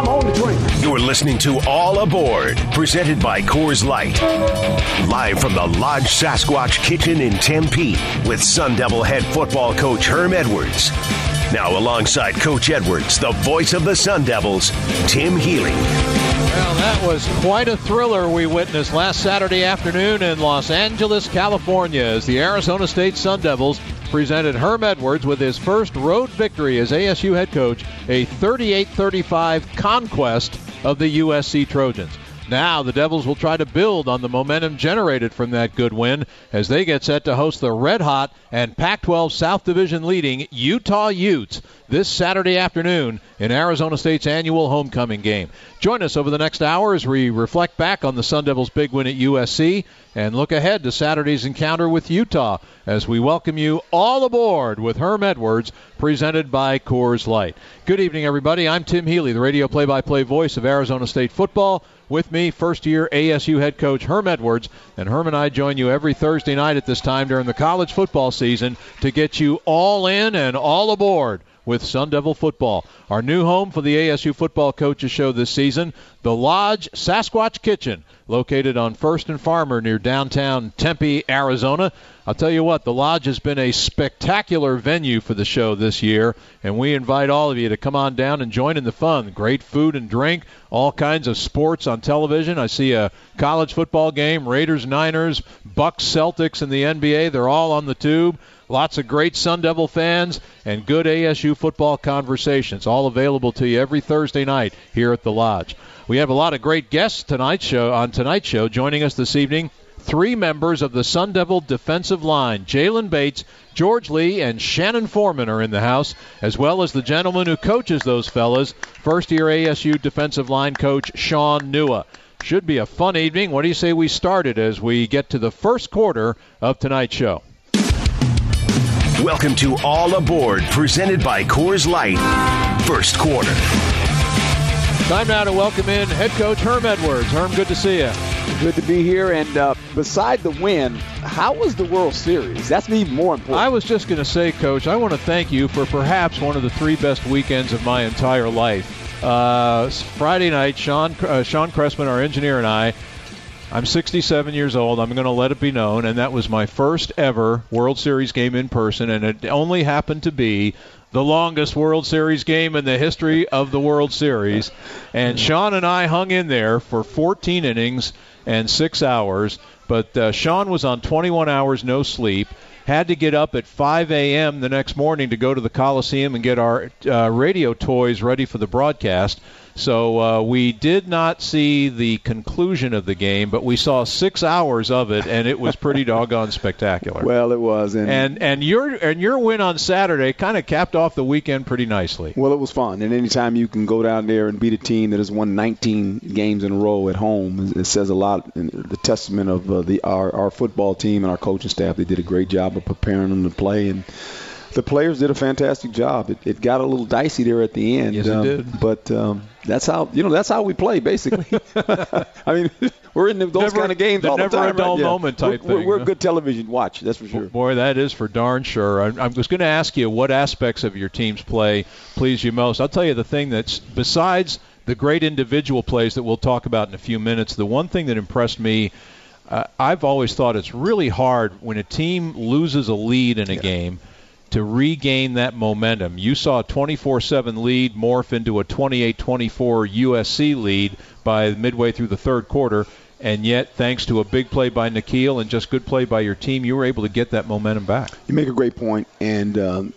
I'm on the train. You're listening to All Aboard, presented by Coors Light. Live from the Lodge Sasquatch Kitchen in Tempe with Sun Devil head football coach Herm Edwards. Now, alongside Coach Edwards, the voice of the Sun Devils, Tim Healy. Well, that was quite a thriller we witnessed last Saturday afternoon in Los Angeles, California, as the Arizona State Sun Devils presented Herm Edwards with his first road victory as ASU head coach, a 38 35 conquest of the USC Trojans. Now the Devils will try to build on the momentum generated from that good win as they get set to host the red hot and Pac 12 South Division leading Utah Utes this Saturday afternoon in Arizona State's annual homecoming game. Join us over the next hour as we reflect back on the Sun Devils' big win at USC and look ahead to Saturday's encounter with Utah as we welcome you all aboard with Herm Edwards, presented by Coors Light. Good evening, everybody. I'm Tim Healy, the radio play by play voice of Arizona State football. With me, first year ASU head coach Herm Edwards. And Herm and I join you every Thursday night at this time during the college football season to get you all in and all aboard with Sun Devil football. Our new home for the ASU football coaches show this season, the Lodge Sasquatch Kitchen, located on First and Farmer near downtown Tempe, Arizona. I'll tell you what, the Lodge has been a spectacular venue for the show this year, and we invite all of you to come on down and join in the fun. Great food and drink, all kinds of sports on television. I see a college football game, Raiders, Niners, Bucks, Celtics, and the NBA. They're all on the tube. Lots of great Sun Devil fans and good ASU football conversations, all available to you every Thursday night here at the Lodge. We have a lot of great guests tonight show on tonight's show. Joining us this evening, three members of the Sun Devil defensive line, Jalen Bates, George Lee, and Shannon Forman are in the house, as well as the gentleman who coaches those fellas, first-year ASU defensive line coach Shaun Nua. Should be a fun evening. What do you say we start it as we get to the first quarter of tonight's show? Welcome to All Aboard, presented by Coors Light. First quarter. Time now to welcome in head coach Herm Edwards. Herm, good to see you. Good to be here. And uh, beside the win, how was the World Series? That's even more important. I was just going to say, Coach, I want to thank you for perhaps one of the three best weekends of my entire life. Uh, Friday night, Sean uh, Sean Cressman, our engineer, and I I'm 67 years old. I'm going to let it be known, and that was my first ever World Series game in person, and it only happened to be the longest World Series game in the history of the World Series. And Sean and I hung in there for 14 innings and six hours, but uh, Sean was on 21 hours no sleep. Had to get up at 5 a.m. the next morning to go to the Coliseum and get our uh, radio toys ready for the broadcast. So uh, we did not see the conclusion of the game, but we saw six hours of it, and it was pretty doggone spectacular. Well, it was, and and, and your and your win on Saturday kind of capped off the weekend pretty nicely. Well, it was fun, and anytime you can go down there and beat a team that has won 19 games in a row at home, it says a lot. The testament of uh, the our, our football team and our coaching staff, they did a great job of preparing them to play and the players did a fantastic job. It, it got a little dicey there at the end. Yes, um, it did. But um, that's how you know that's how we play basically. I mean, we're in those never, kind of games all the time. Never a dull right? moment type we're, thing. We're, huh? good television watch. That's for sure. Boy, that is for darn sure. I, I was going to ask you what aspects of your team's play please you most. I'll tell you the thing that's besides the great individual plays that we'll talk about in a few minutes. The one thing that impressed me. Uh, I've always thought it's really hard when a team loses a lead in a Yeah. game to regain that momentum. You saw a 24-7 lead morph into a 28-24 USC lead by midway through the third quarter, and yet thanks to a big play by N'Keal and just good play by your team, you were able to get that momentum back. You make a great point, and um,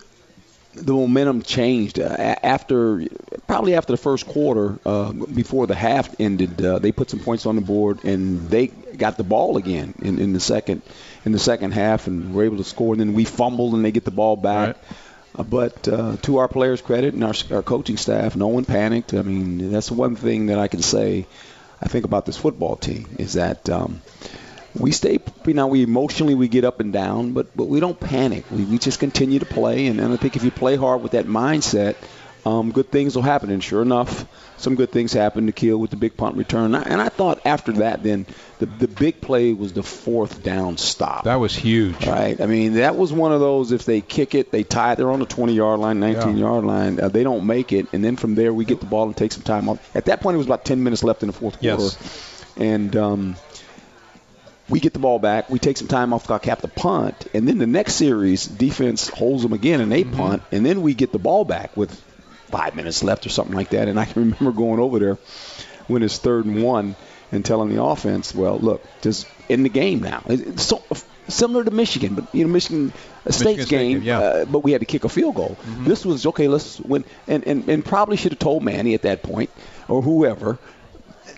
the momentum changed uh, after probably after the first quarter, uh, before the half ended. Uh, they put some points on the board, and they got the ball again in, in the second in the second half, and we were able to score. And then we fumbled, and they get the ball back. Right. Uh, but uh, to our players' credit and our, our coaching staff, no one panicked. I mean, that's one thing that I can say. I think about this football team is that um, we stay. You know, we emotionally we get up and down, but but we don't panic. We, we just continue to play, and, and I think if you play hard with that mindset, um, good things will happen. And sure enough, some good things happened to Kill with the big punt return. And I thought after that, then the the big play was the fourth down stop. That was huge. Right. I mean, that was one of those. If they kick it, they tie it. They're on the 20 yard line, 19 Yeah. yard line. Uh, they don't make it, and then from there we get the ball and take some time off. At that point, it was about 10 minutes left in the fourth quarter, Yes. and. Um, we get the ball back. We take some time off the clock, have to punt, and then the next series, defense holds them again, and they punt, and then we get the ball back with five minutes left or something like that. And I can remember going over there when it's third and one and telling the offense, "Well, look, just in the game now." It's so similar to Michigan, but you know, Michigan State's State game, game, yeah. uh, but we had to kick a field goal. This was okay. Let's win, and and, and probably should have told Manny at that point or whoever.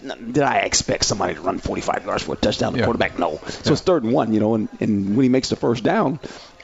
Did I expect somebody to run 45 yards for a touchdown? The Yeah. quarterback, no. So it's third and one, you know, and, and when he makes the first down,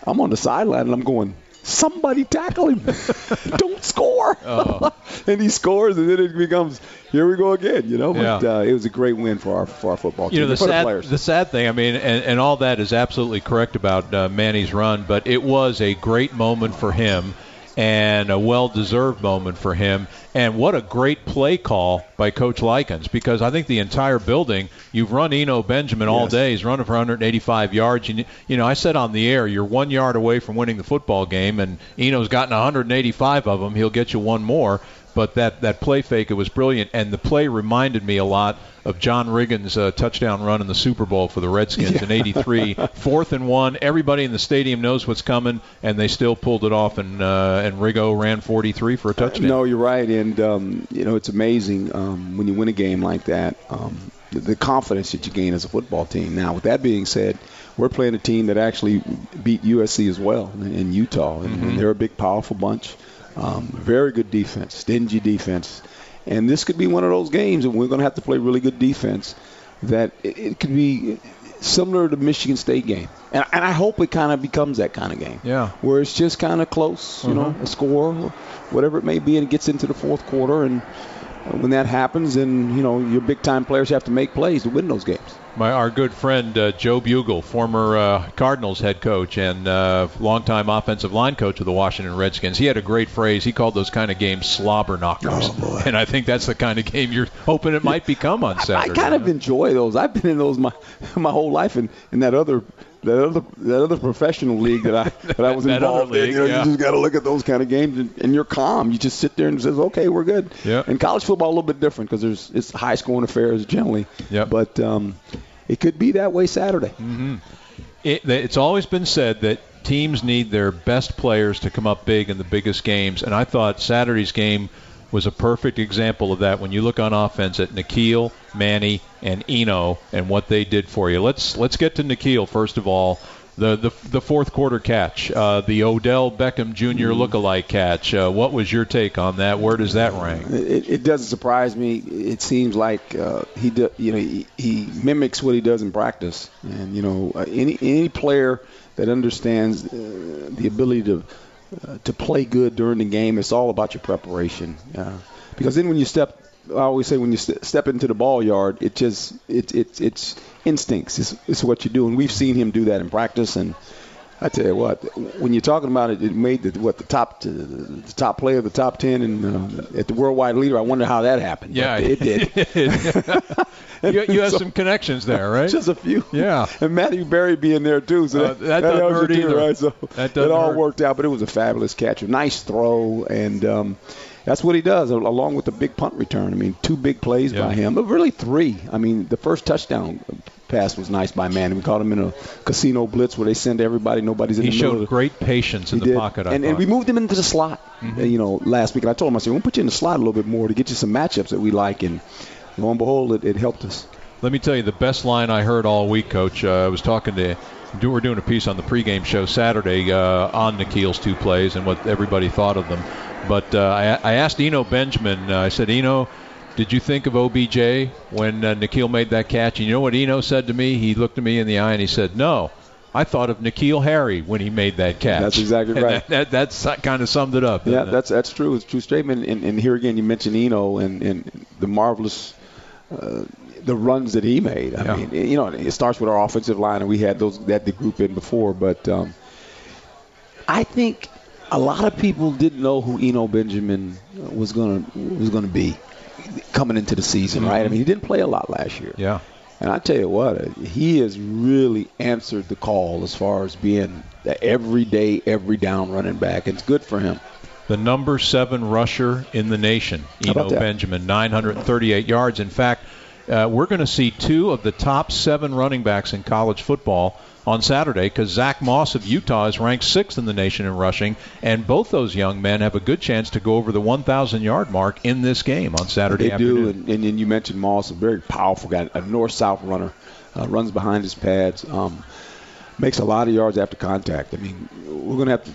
I'm on the sideline and I'm going, somebody tackle him. Don't score. Oh. and he scores, and then it becomes, here we go again, you know. But Yeah. uh, it was a great win for our for our football team. You know the sad players. the sad thing. I mean, and, and all that is absolutely correct about uh, Manny's run, but it was a great moment for him and a well-deserved moment for him. And what a great play call by Coach Likens because I think the entire building. You've run Eno Benjamin all Yes. day. He's running for 185 yards. You, you know, I said on the air, you're one yard away from winning the football game, and Eno's gotten 185 of them. He'll get you one more. But that, that play fake, it was brilliant. And the play reminded me a lot of John Riggins' uh, touchdown run in the Super Bowl for the Redskins in '83. Fourth and one, everybody in the stadium knows what's coming, and they still pulled it off. And uh, and Riggo ran 43 for a touchdown. No, you're right, and um, you know it's amazing um, when you win a game like that. Um, the, the confidence that you gain as a football team. Now, with that being said, we're playing a team that actually beat USC as well in, Utah, and, and they're a big, powerful bunch. Um, very good defense, stingy defense, and this could be one of those games, and we're going to have to play really good defense. That it, it could be similar to the Michigan State game, and, and I hope it kind of becomes that kind of game Yeah. where it's just kind of close, you know, a score, whatever it may be, and it gets into the fourth quarter. And uh, when that happens, then you know your big time players have to make plays to win those games. My, our good friend uh, Joe Bugel, former uh, Cardinals head coach and uh, longtime offensive line coach of the Washington Redskins, he had a great phrase. He called those kind of games slobber knockers. Oh. And I think that's the kind of game you're hoping it might become on Saturday. I Saturday. kind of enjoy those. I've been in those my my whole life, in, in that other. That other, that other professional league that I that I was That involved in, league, you know, yeah. you just got to look at those kind of games, and, and you're calm. You just sit there and says, "Okay, we're good." Yeah. And college football a little bit different because there's it's high scoring affairs generally. Yep. But um, it could be that way Saturday. it, it's always been said that teams need their best players to come up big in the biggest games, and I thought Saturday's game was a perfect example of that. When you look on offense at N'Keal, Manny, and Eno, and what they did for you. Let's let's get to N'Keal first of all. The, the, the fourth quarter catch, uh, the Odell Beckham Jr. lookalike catch. Uh, what was your take on that? Where does that rank? It, it doesn't surprise me. It seems like uh, he, do, you know, he, he mimics what he does in practice. And you know, uh, any any player that understands uh, the ability to uh, to play good during the game, it's all about your preparation. Uh, because then when you step, I always say when you st- step into the ball yard, it just it, it it's instincts. It's, it's what you do, and we've seen him do that in practice. And I tell you what, when you're talking about it, it made the what the top the top player of the top ten and uh, at the worldwide leader. I wonder how that happened. Yeah, but it did. you, you have So- some connections there, right? Just a few. Yeah. And Matthew Berry being there too. So Uh, that doesn't hurt either. Right? So That doesn't it all hurt. worked out, but it was a fabulous catch, a nice throw, and um, that's what he does, along with the big punt return. I mean, two big plays Yeah. by him, but really three. I mean, the first touchdown pass was nice by Manning. We caught him in a casino blitz where they send everybody, nobody's in he the middle. He showed great patience in he the did. pocket. And, and we moved him into the slot, uh, you know, last week. And I told him, I said, we'll put you in the slot a little bit more to get you some matchups that we like. And lo and behold, it, it helped us. Let me tell you the best line I heard all week, Coach. Uh, I was talking to. do- We're doing a piece on the pregame show Saturday uh, on N'Keal's two plays and what everybody thought of them. But uh, I, I asked Eno Benjamin. Uh, I said, Eno, did you think of OBJ when uh, N'Keal made that catch? And you know what Eno said to me? He looked at me in the eye and he said, No. I thought of N'Keal Harry when he made that catch. That's exactly And right. That, that, that's kind of summed it up. Yeah, it? that's that's true. It's a true statement. And, and here again, you mentioned Eno and, and the marvelous uh, the runs that he made. I Yeah. mean, you know, it starts with our offensive line, and we had those that the group in before. But um, I think a lot of people didn't know who Eno Benjamin was gonna was gonna be coming into the season, right? I mean, he didn't play a lot last year. Yeah. And I tell you what, he has really answered the call as far as being the everyday, every down running back. It's good for him. The number seven rusher in the nation, Eno Benjamin, 938 yards. In fact, uh, we're going to see two of the top seven running backs in college football on Saturday because Zach Moss of Utah is ranked sixth in the nation in rushing, and both those young men have a good chance to go over the 1,000 yard mark in this game on Saturday they afternoon. do, and, and, and you mentioned Moss, a very powerful guy, a north-south runner, uh, runs behind his pads, um, makes a lot of yards after contact. I mean, we're going to have to.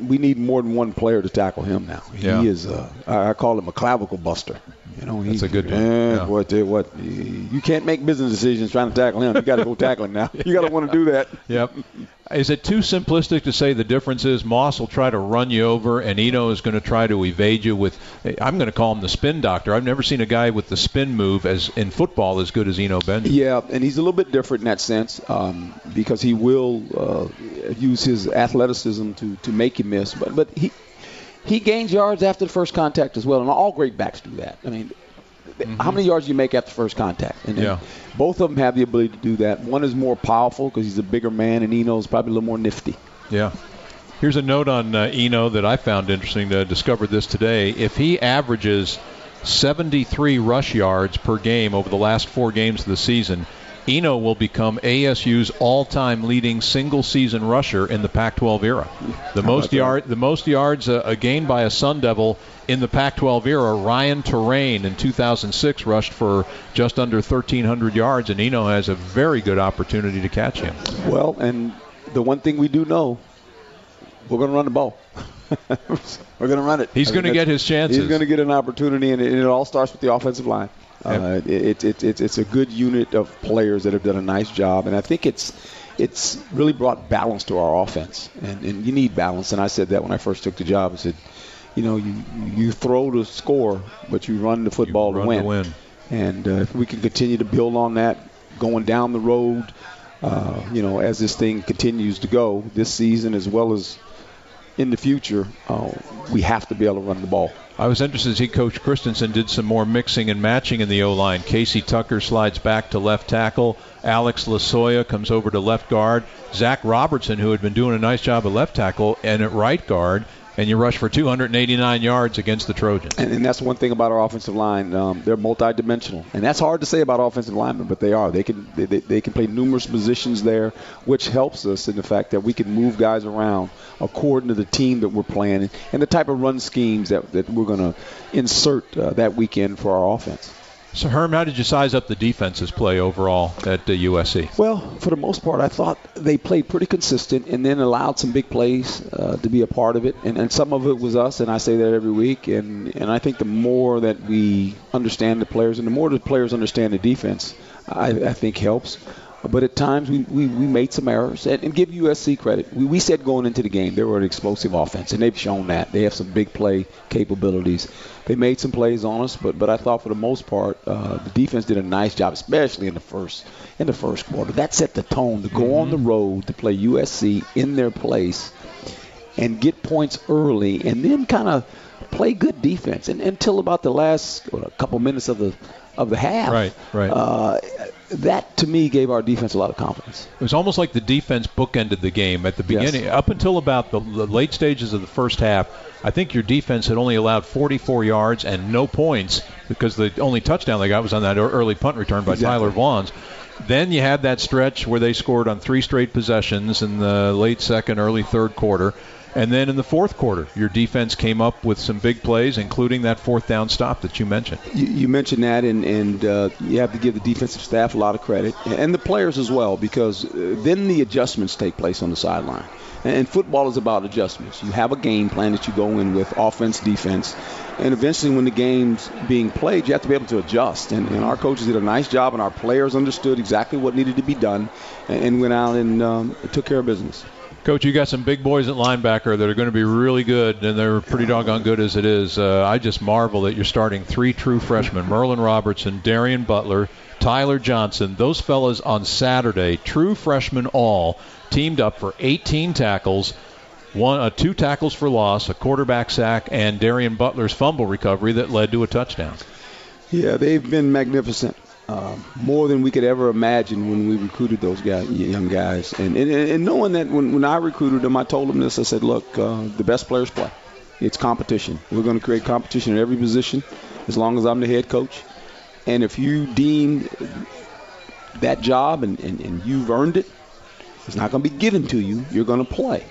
We need more than one player to tackle him now. Yeah. He is, uh, I call him a clavicle buster. You know, That's a good one. Yeah. What, what? You can't make business decisions trying to tackle him. You got to go tackle him now. You got to want to do that. Yep. Is it too simplistic to say the difference is Moss will try to run you over and Eno is going to try to evade you with I'm going to call him the spin doctor. I've never seen a guy with the spin move as in football as good as Eno Benjamin. Yeah, and he's a little bit different in that sense um, because he will uh, use his athleticism to, to make you miss. But but he he gains yards after the first contact as well, and all great backs do that. I mean, how many yards do you make after first contact? And, Yeah. both of them have the ability to do that. One is more powerful because he's a bigger man, and Eno's probably a little more nifty. Yeah. Here's a note on uh, Eno that I found interesting. To discovered this today. If he averages 73 rush yards per game over the last four games of the season, Eno will become ASU's all-time leading single-season rusher in the Pac-12 era. The most that? yard, the most yards uh, gained by a Sun Devil in the Pac-12 era. Ryan Torain in 2006 rushed for just under 1,300 yards, and Eno has a very good opportunity to catch him. Well, and the one thing we do know, we're going to run the ball. we're going to run it. He's going to get his chances. He's going to get an opportunity, and it, and it all starts with the offensive line. Uh, it, it, it, it's a good unit of players that have done a nice job, and I think it's it's really brought balance to our offense. And, and you need balance, and I said that when I first took the job. I said, you know, you you throw to score, but you run the football run to win. to win. And uh, if we can continue to build on that, going down the road, uh, you know, as this thing continues to go this season as well as in the future, uh, we have to be able to run the ball. I was interested to see Coach Christensen did some more mixing and matching in the O line. Casey Tucker slides back to left tackle. Alex Losoya comes over to left guard. Zach Robertson, who had been doing a nice job at left tackle and at right guard, and you rush for 289 yards against the Trojans. And, and that's one thing about our offensive line. Um, they're multidimensional, and that's hard to say about offensive linemen, but they are. They can they, they, they can play numerous positions there, which helps us in the fact that we can move guys around according to the team that we're playing and the type of run schemes that, that we're going to insert uh, that weekend for our offense. So, Herm, how did you size up the defense's play overall at uh, USC? Well, for the most part, I thought they played pretty consistent and then allowed some big plays uh, to be a part of it. And, and some of it was us, and I say that every week. And, and I think the more that we understand the players and the more the players understand the defense, I, I think helps. But at times we, we, we made some errors. And, and give USC credit. We, we said going into the game they were an explosive offense, and they've shown that. They have some big play capabilities. They made some plays on us, but but I thought for the most part uh, the defense did a nice job, especially in the first in the first quarter. That set the tone to go on the road to play USC in their place and get points early, and then kind of play good defense. And until about the last what, a couple minutes of the of the half, Right, right. Uh, that to me gave our defense a lot of confidence. It was almost like the defense bookended the game at the Yes. beginning. Up until about the, the late stages of the first half, I think your defense had only allowed 44 yards and no points because the only touchdown they got was on that early punt return by Exactly. Tyler Vaughns. Then you had that stretch where they scored on three straight possessions in the late second, early third quarter. And then in the fourth quarter, your defense came up with some big plays, including that fourth down stop that you mentioned. You, you mentioned that, and, and uh, you have to give the defensive staff a lot of credit, and the players as well, because uh, then the adjustments take place on the sideline. And football is about adjustments. You have a game plan that you go in with, offense, defense, and eventually when the game's being played, you have to be able to adjust. And, and our coaches did a nice job, and our players understood exactly what needed to be done, and, and went out and um, took care of business. Coach, you got some big boys at linebacker that are going to be really good, and they're pretty doggone good as it is. Uh, I just marvel that you're starting three true freshmen: Merlin Robertson, Darien Butler, Tyler Johnson. Those fellas on Saturday, true freshmen all, teamed up for 18 tackles. one, uh, two tackles for loss, a quarterback sack, and Darien Butler's fumble recovery that led to a touchdown. Yeah, they've been magnificent. Uh, more than we could ever imagine when we recruited those guys, young guys. And, and, and knowing that when, when I recruited them, I told them this. I said, look, uh, the best players play. It's competition. We're going to create competition at every position as long as I'm the head coach. And if you deem that job and, and, and you've earned it, it's not going to be given to you. You're going to play.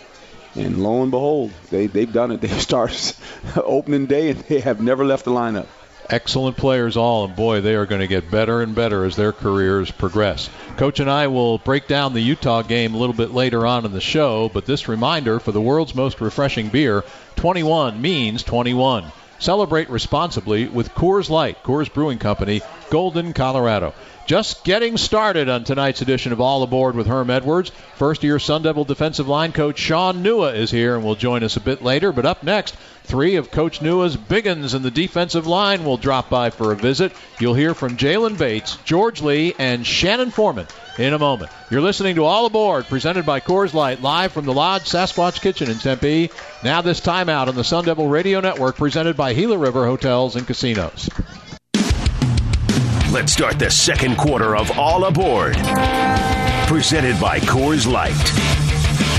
And lo and behold, they, they've done it. They've started opening day and they have never left the lineup. Excellent players, all, and boy, they are going to get better and better as their careers progress. Coach and I will break down the Utah game a little bit later on in the show, but this reminder for the world's most refreshing beer 21 means 21. Celebrate responsibly with Coors Light, Coors Brewing Company, Golden, Colorado. Just getting started on tonight's edition of All Aboard with Herm Edwards. First year Sun Devil defensive line coach Shaun Nua is here and will join us a bit later. But up next, three of Coach Nua's biggins in the defensive line will drop by for a visit. You'll hear from Jalen Bates, George Lee, and Shannon Forman in a moment. You're listening to All Aboard, presented by Coors Light, live from the Lodge Sasquatch Kitchen in Tempe. Now this timeout on the Sun Devil Radio Network, presented by Gila River Hotels and Casinos. Let's start the second quarter of All Aboard. Presented by Coors Light.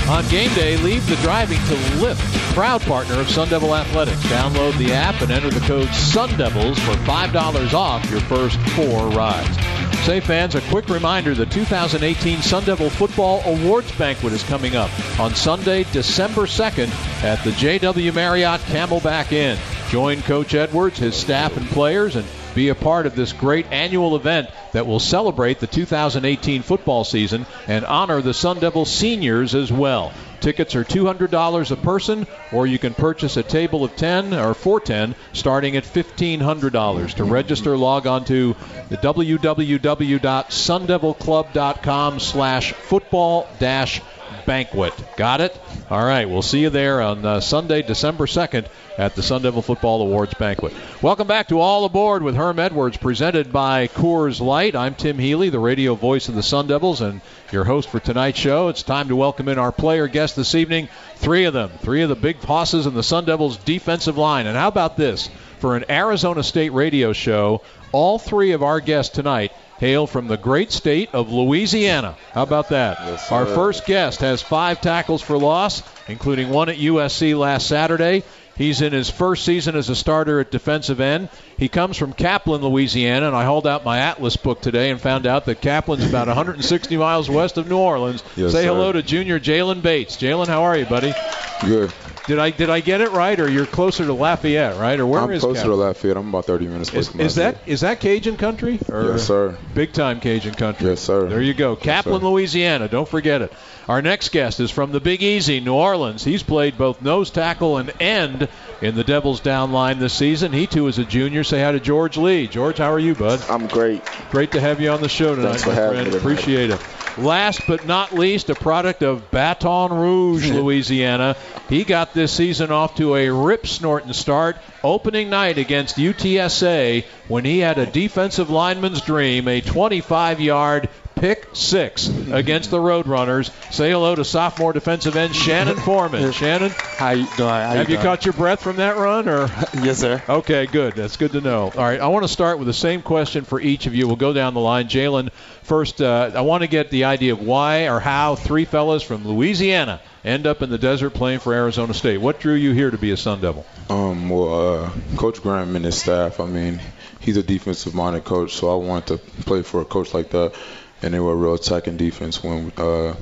On game day, leave the driving to Lyft, proud partner of Sun Devil Athletics. Download the app and enter the code SUNDEVILS for $5 off your first four rides. Say fans, a quick reminder the 2018 Sun Devil Football Awards Banquet is coming up on Sunday, December 2nd at the JW Marriott Camelback Inn. Join Coach Edwards, his staff, and players, and be a part of this great annual event that will celebrate the 2018 football season and honor the Sun Devil seniors as well. Tickets are $200 a person, or you can purchase a table of 10 or 410 starting at $1,500. To register, log on to the www.sundevilclub.com slash football dash banquet. Got it? All right, we'll see you there on uh, Sunday, December 2nd at the Sun Devil Football Awards Banquet. Welcome back to All Aboard with Herm Edwards, presented by Coors Light. I'm Tim Healy, the radio voice of the Sun Devils, and your host for tonight's show. It's time to welcome in our player guests this evening. Three of them, three of the big bosses in the Sun Devils defensive line. And how about this? For an Arizona State radio show, all three of our guests tonight hail from the great state of Louisiana. How about that? Yes, Our first guest has five tackles for loss, including one at USC last Saturday. He's in his first season as a starter at defensive end. He comes from Kaplan, Louisiana, and I hauled out my Atlas book today and found out that Kaplan's about 160 miles west of New Orleans. Yes, Say sir. hello to junior Jalen Bates. Jalen, how are you, buddy? Good. Did I did I get it right, or you're closer to Lafayette, right? Or where I'm is closer Kaplan? to Lafayette. I'm about 30 minutes away Is, from is that that Cajun country? Or Yes, sir. Big time Cajun country. Yes, sir. There you go. Kaplan, sir. Louisiana. Don't forget it. Our next guest is from the Big Easy, New Orleans. He's played both nose tackle and end in the Devils down line this season. He too is a junior. Say hi to George Lee. George, how are you, bud? I'm great. Great to have you on the show tonight, Thanks for my having friend. me tonight. Appreciate it. Last but not least, a product of Baton Rouge, Louisiana. He got this season off to a rip snorting start opening night against UTSA when he had a defensive lineman's dream, a 25 yard pick six against the Roadrunners. Say hello to sophomore defensive end Shannon Forman. Shannon, How you doing? How have you caught your breath from that run or? Yes, sir. Okay, good. That's good to know. All right, I want to start with the same question for each of you. We'll go down the line. Jalen, first, uh, I want to get the idea of why or how three fellas from Louisiana end up in the desert playing for Arizona State. What drew you here to be a Sun Devil? Um, well, uh, Coach Graham and his staff. I mean, he's a defensive-minded coach, so I wanted to play for a coach like that. And they were a real attacking defense when uh,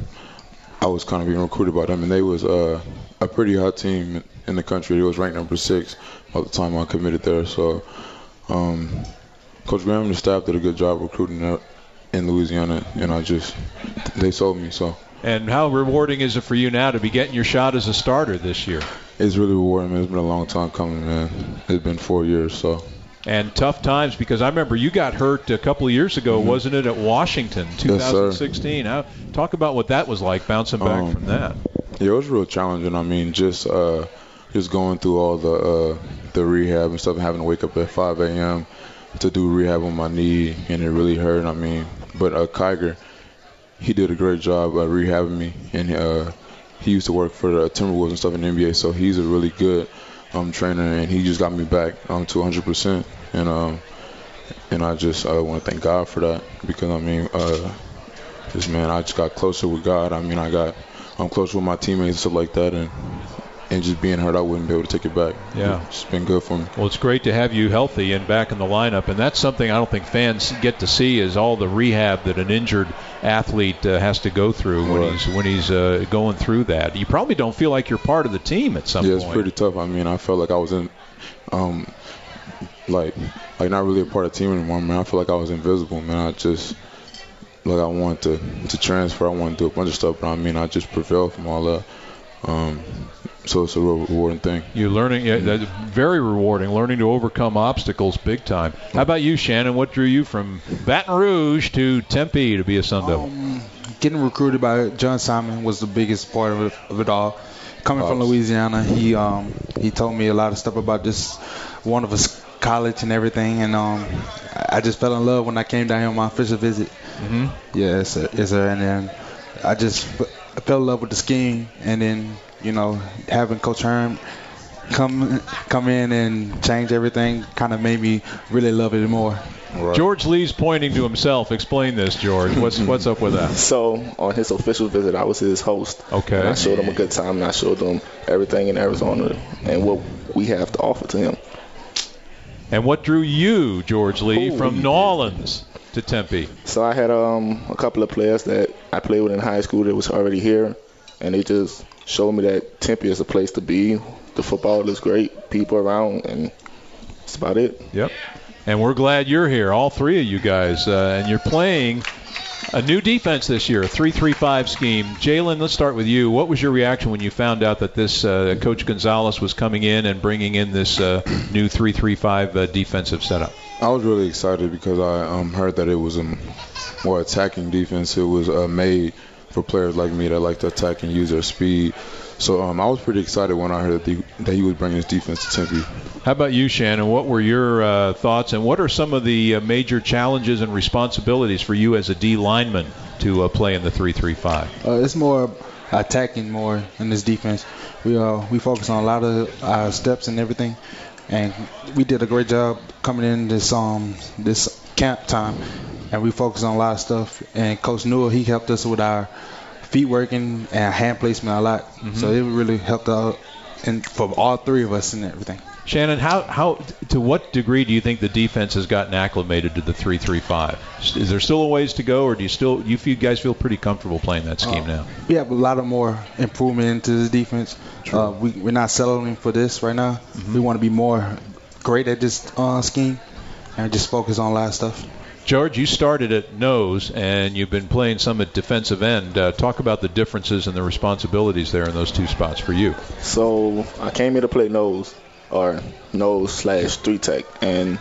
I was kind of being recruited by them, and they was uh, a pretty hot team in the country. They was ranked number six by the time I committed there. So, um, Coach Graham and the staff did a good job recruiting in Louisiana, and I just they sold me. So And how rewarding is it for you now to be getting your shot as a starter this year? it's really rewarding. Man. It's been a long time coming, man. It's been four years, so. And tough times because I remember you got hurt a couple of years ago, wasn't it, at Washington, Mm-hmm. Yes, sir. 2016? Talk about what that was like bouncing back Um, from that. Yeah, it was real challenging. I mean, just uh, just going through all the uh, the rehab and stuff, and having to wake up at 5 a.m. to do rehab on my knee, and it really hurt. I mean, but uh, Kiger, he did a great job uh, rehabbing me, and uh, he used to work for the Timberwolves and stuff in the NBA, so he's a really good um, trainer, and he just got me back um, to 100%. And um, and I just I want to thank God for that because I mean, uh, just man, I just got closer with God. I mean, I got I'm closer with my teammates and stuff like that, and and just being hurt, I wouldn't be able to take it back. Yeah. It's been good for me. Well, it's great to have you healthy and back in the lineup, and that's something I don't think fans get to see is all the rehab that an injured athlete uh, has to go through when Right. he's when he's uh, going through that. You probably don't feel like you're part of the team at some yeah, it's pretty tough. I mean, I felt like I was in, um, like, like not really a part of the team anymore, man. I feel like I was invisible, man. I just, like, I wanted to to transfer. I wanted to do a bunch of stuff, but I mean, I just prevailed from all that. Um, so it's a real rewarding thing. You're learning, yeah, that's very rewarding, learning to overcome obstacles big time. How about you, Shannon? What drew you from Baton Rouge to Tempe to be a Sun Devil? Um, getting recruited by John Simon was the biggest part of it, of it all. Coming from Louisiana, he um, he told me a lot of stuff about this one of s- college and everything, and um, I I just fell in love when I came down here on my official visit. Mhm. Yeah, yes, sir, yes, sir. And then I just f- I fell in love with the scheme, and then you know having Coach Herm come come in and change everything kind of made me really love it more. George Lee's pointing to himself. Explain this, George. What's what's up with that? So on his official visit, I was his host. Okay. And I showed him a good time, and I showed him everything in Arizona and what we have to offer to him. And what drew you, George Lee, Ooh. from New Orleans to Tempe? So I had um, a couple of players that I played with in high school that was already here, and they just showed me that Tempe is a place to be. The football is great, people around, and that's about it. Yep. And we're glad you're here, all three of you guys, uh, and you're playing a new defense this year, a 3-3-5 scheme. Jalen, let's start with you. What was your reaction when you found out that this uh, Coach Gonzales was coming in and bringing in this uh, new 3-3-5 uh, defensive setup? I was really excited because I um, heard that it was a more attacking defense. It was uh, made for players like me that like to attack and use their speed. So um, I was pretty excited when I heard that, the, that he was bringing his defense to Tempe. How about you, Shannon? What were your uh, thoughts, and what are some of the uh, major challenges and responsibilities for you as a D lineman to uh, play in the 3-3-5? Uh, it's more attacking more in this defense. We uh we focus on a lot of our steps and everything, and we did a great job coming in this um this camp time, and we focused on a lot of stuff. And Coach Nua he helped us with our feet working and hand placement a lot, so it really helped out and for all three of us and everything. Shannon, how, how to what degree do you think the defense has gotten acclimated to the three-three-five? Is there still a ways to go, or do you still you feel, guys feel pretty comfortable playing that scheme now? we have a lot of more improvement into the defense. Uh, we, we're not settling for this right now. We want to be more great at this uh, scheme and just focus on a lot of stuff. George, you started at nose, and you've been playing some at defensive end. Uh, talk about the differences and the responsibilities there in those two spots for you. So I came here to play nose or nose slash three tech, and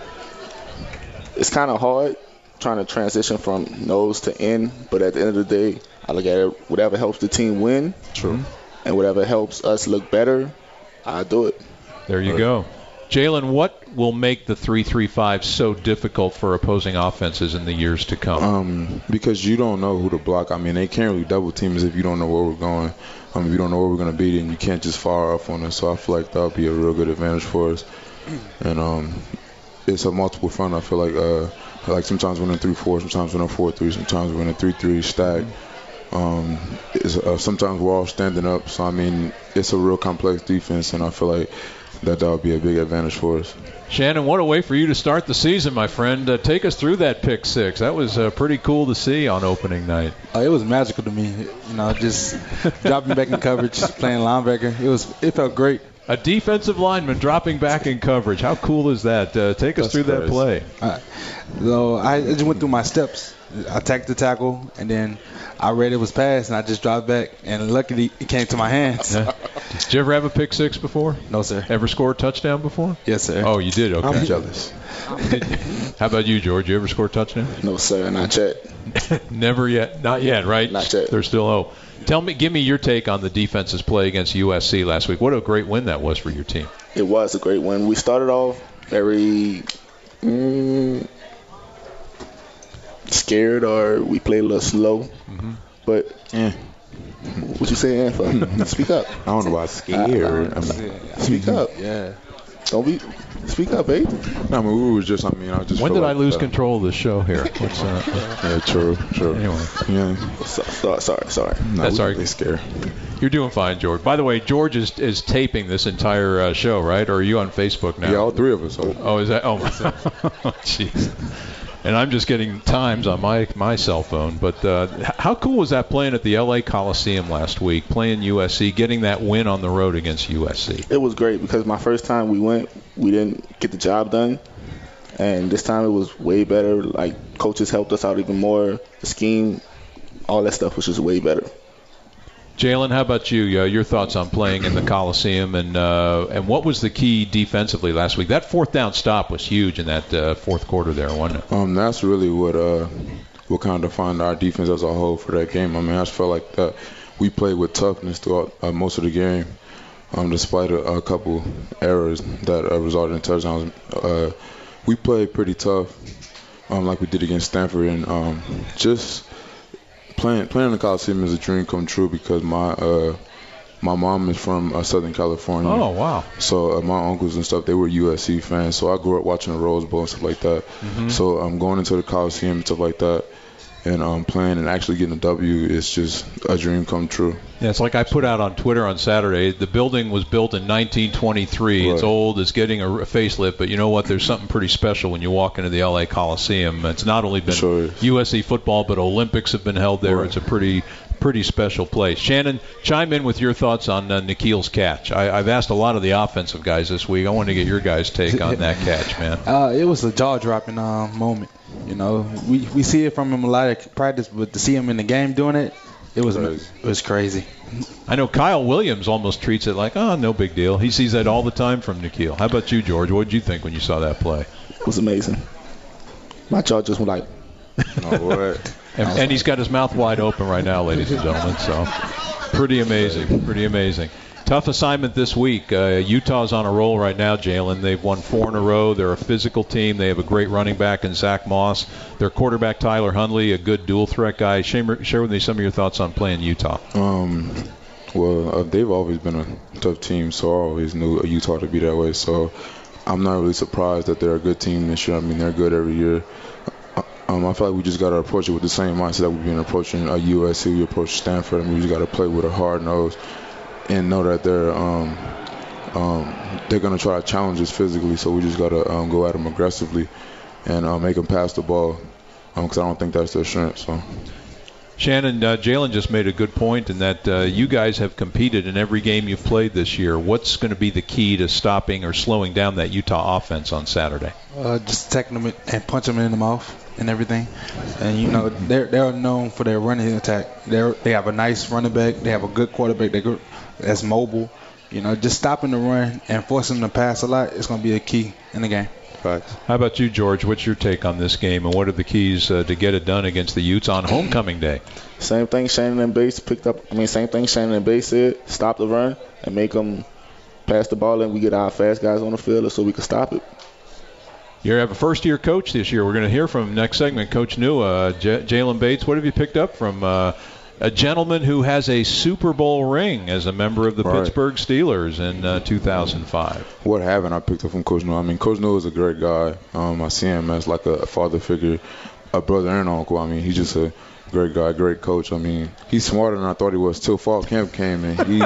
it's kind of hard trying to transition from nose to end. But at the end of the day, I look at it whatever helps the team win, True. and whatever helps us look better, I do it. There you go. Jalen, what will make the three-three-five so difficult for opposing offenses in the years to come? Um, because you don't know who to block. I mean, they can't really double team us if you don't know where we're going. Um, if you don't know where we're going to be, then you can't just fire off on us. So I feel like that'll be a real good advantage for us. And um, it's a multiple front. I feel like uh, like sometimes we're in three four, sometimes we're in four three, sometimes we're in a three three stack. Um, uh, sometimes we're all standing up. So I mean, it's a real complex defense, and I feel like that that'll be a big advantage for us. Shannon, what a way for you to start the season, my friend. Uh, take us through that pick six. That was uh, pretty cool to see on opening night. Uh, it was magical to me, you know, just dropping back in coverage, playing linebacker. It was it felt great. A defensive lineman dropping back in coverage. How cool is that? Uh, take us That's through that play. Uh, so I just went through my steps. I attacked the tackle, and then I read it was passed, and I just dropped back, and luckily it came to my hands. Yeah. Did you ever have a pick six before? No, sir. Ever score a touchdown before? Yes, sir. Oh, you did. Okay. I'm jealous. How about you, George? You ever score a touchdown? No, sir, not yet. Never yet. Not yet, right? Not yet. There's still hope. Tell me, give me your take on the defense's play against USC last week. What a great win that was for your team. It was a great win. We started off very mm, scared, or we played a little slow, but Yeah. We What you saying for? Speak up. I don't know about scared. I mean, Speak up. Yeah. Don't be. Speak up, babe. no, I mean, we were just. I mean, I just. When feel did I lose uh, control of the show here? What's, uh, Yeah, true, true. Anyway. yeah. So, sorry, sorry, sorry. No, That's we all really right. scared. you're doing fine, George. By the way, George is, is taping this entire uh, show, right? Or are you on Facebook now? Yeah, all three of us. Are. Oh, is that? Oh, jeez. And I'm just getting times on my my cell phone. But uh, how cool was that playing at the LA Coliseum last week, playing USC, getting that win on the road against USC? It was great because my first time we went, we didn't get the job done, and this time it was way better. Like coaches helped us out even more. The scheme, all that stuff was just way better. Jalen, how about you? Uh, your thoughts on playing in the Coliseum, and uh, and what was the key defensively last week? That fourth down stop was huge in that uh, fourth quarter there, wasn't it? Um, that's really what uh, what kind of defined our defense as a whole for that game. I mean, I just felt like that we played with toughness throughout uh, most of the game, um, despite a, a couple errors that uh, resulted in touchdowns. Uh, we played pretty tough, um, like we did against Stanford, and um, just playing playing in the Coliseum is a dream come true because my uh, my mom is from uh, Southern California. Oh wow! So uh, my uncles and stuff, they were USC fans. So I grew up watching the Rose Bowl and stuff like that. So I'm um, going into the Coliseum and stuff like that, and um, playing and actually getting a W is just a dream come true. Yeah, it's like I put out on Twitter on Saturday. The building was built in 1923. It's old. It's getting a facelift, but you know what? There's something pretty special when you walk into the LA Coliseum. It's not only been Sure. USC football, but Olympics have been held there. Right. It's a pretty pretty special place. Shannon, chime in with your thoughts on uh, N'Keal's catch. I, I've asked a lot of the offensive guys this week. I want to get your guys' take on that catch, man. Uh, it was a jaw dropping uh, moment. You know, we we see it from him a lot of practice, but to see him in the game doing it, it was Crazy. it was crazy. I know Kyle Williams almost treats it like, oh, no big deal. He sees that all the time from N'Keal. How about you, George? What did you think when you saw that play? It was amazing. My jaw just went like. No, what? And, and he's got his mouth wide open right now, ladies and gentlemen. So, pretty amazing. Pretty amazing. Tough assignment this week. Uh, Utah's on a roll right now, Jalen. They've won four in a row. They're a physical team. They have a great running back in Zach Moss. Their quarterback, Tyler Huntley, a good dual threat guy. Share, share with me some of your thoughts on playing Utah. Um, well, uh, they've always been a tough team, so I always knew Utah to be that way. So I'm not really surprised that they're a good team this year. I mean, they're good every year. Um, I feel like we just got to approach it with the same mindset that we've been approaching uh, USC. We approach Stanford, and we just got to play with a hard nose and know that they're um, um, they're gonna try to challenge us physically. So we just got to um, go at them aggressively and uh, make them pass the ball because I don't think that's their strength. So. Shannon, uh, Jalen just made a good point in that uh, you guys have competed in every game you've played this year. What's going to be the key to stopping or slowing down that Utah offense on Saturday? Uh, just tackle them and punch them in the mouth and everything. And you know they're they're known for their running attack. They they have a nice running back. They have a good quarterback. They that's mobile. You know, just stopping the run and forcing them to pass a lot is going to be a key in the game. Facts. How about you, George? What's your take on this game, and what are the keys uh, to get it done against the Utes on homecoming day? Same thing Shannon and Bates picked up. I mean, same thing Shannon and Bates said. Stop the run and make them pass the ball, and we get our fast guys on the field so we can stop it. You have a first-year coach this year. We're going to hear from next segment, Coach Nua. Uh, J- Jalen Bates, what have you picked up from uh, a gentleman who has a Super Bowl ring as a member of the Right. Pittsburgh Steelers in uh, 2005? What haven't I picked up from Coach Nua? I mean, Coach Nua is a great guy. Um, I see him as like a father figure, a brother and uncle. I mean, he's just a great guy, great coach. I mean, he's smarter than I thought he was till fall camp came and he, you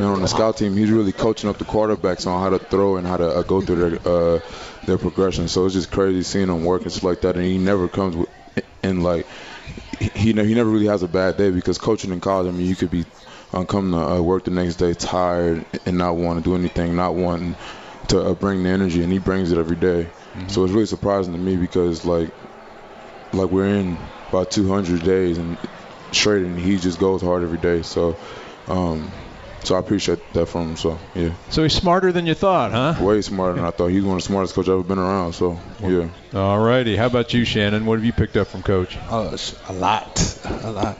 know, on the scout team, he's really coaching up the quarterbacks on how to throw and how to uh, go through their uh, their progression. So it's just crazy seeing him work and stuff like that. And he never comes with, in like he he he never really has a bad day because coaching in college, I mean, you could be um, come to uh, work the next day tired and not want to do anything, not wanting to uh, bring the energy, and he brings it every day. So it's really surprising to me because like like we're in about 200 days and straight, and he just goes hard every day. So um, so I appreciate that from him. So yeah, So he's smarter than you thought, huh? way smarter than I thought. He's one of the smartest coaches I've ever been around. So yeah. All righty. How about you, Shannon? What have you picked up from Coach? Uh, a lot, a lot.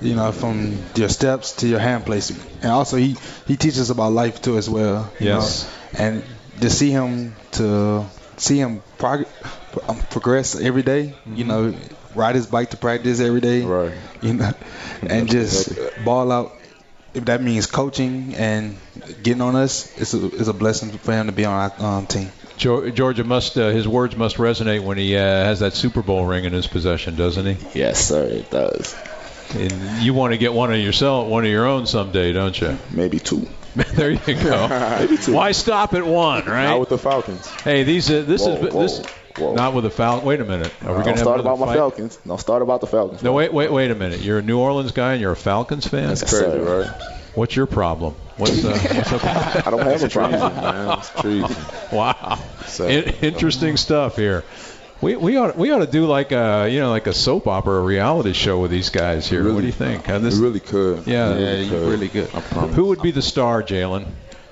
You know, from your steps to your hand placement, and also he he teaches about life too as well. you Yes. know. and to see him to see him prog- um, progress every day, you know, ride his bike to practice every day. Right. You know, and just ball out. If that means coaching and getting on us, it's a, it's a blessing for him to be on our um, team. Georgia must uh, his words must resonate when he uh, has that Super Bowl ring in his possession, doesn't he? Yes, sir, it does. And you want to get one of yourself, one of your own someday, don't you? Maybe two. there you go. Why stop at one, right? Not with the Falcons. Hey, these uh, this Whoa, is whoa, this whoa. not with the Falcons. Wait a minute. Are we gonna have start about my fight? Falcons. Don't start about the Falcons. No, wait, wait, wait a minute. You're a New Orleans guy and you're a Falcons fan. That's Crazy, sir. right? What's your problem? What's uh, what's up? I don't have a problem. man. It's treason. Wow, So- In- interesting stuff here. We, we ought we ought to do like a you know like a soap opera, a reality show with these guys here. what do you think? Uh, We this- really could. Yeah. We Yeah, you could. really good. I promise. who would be the star, Jalen?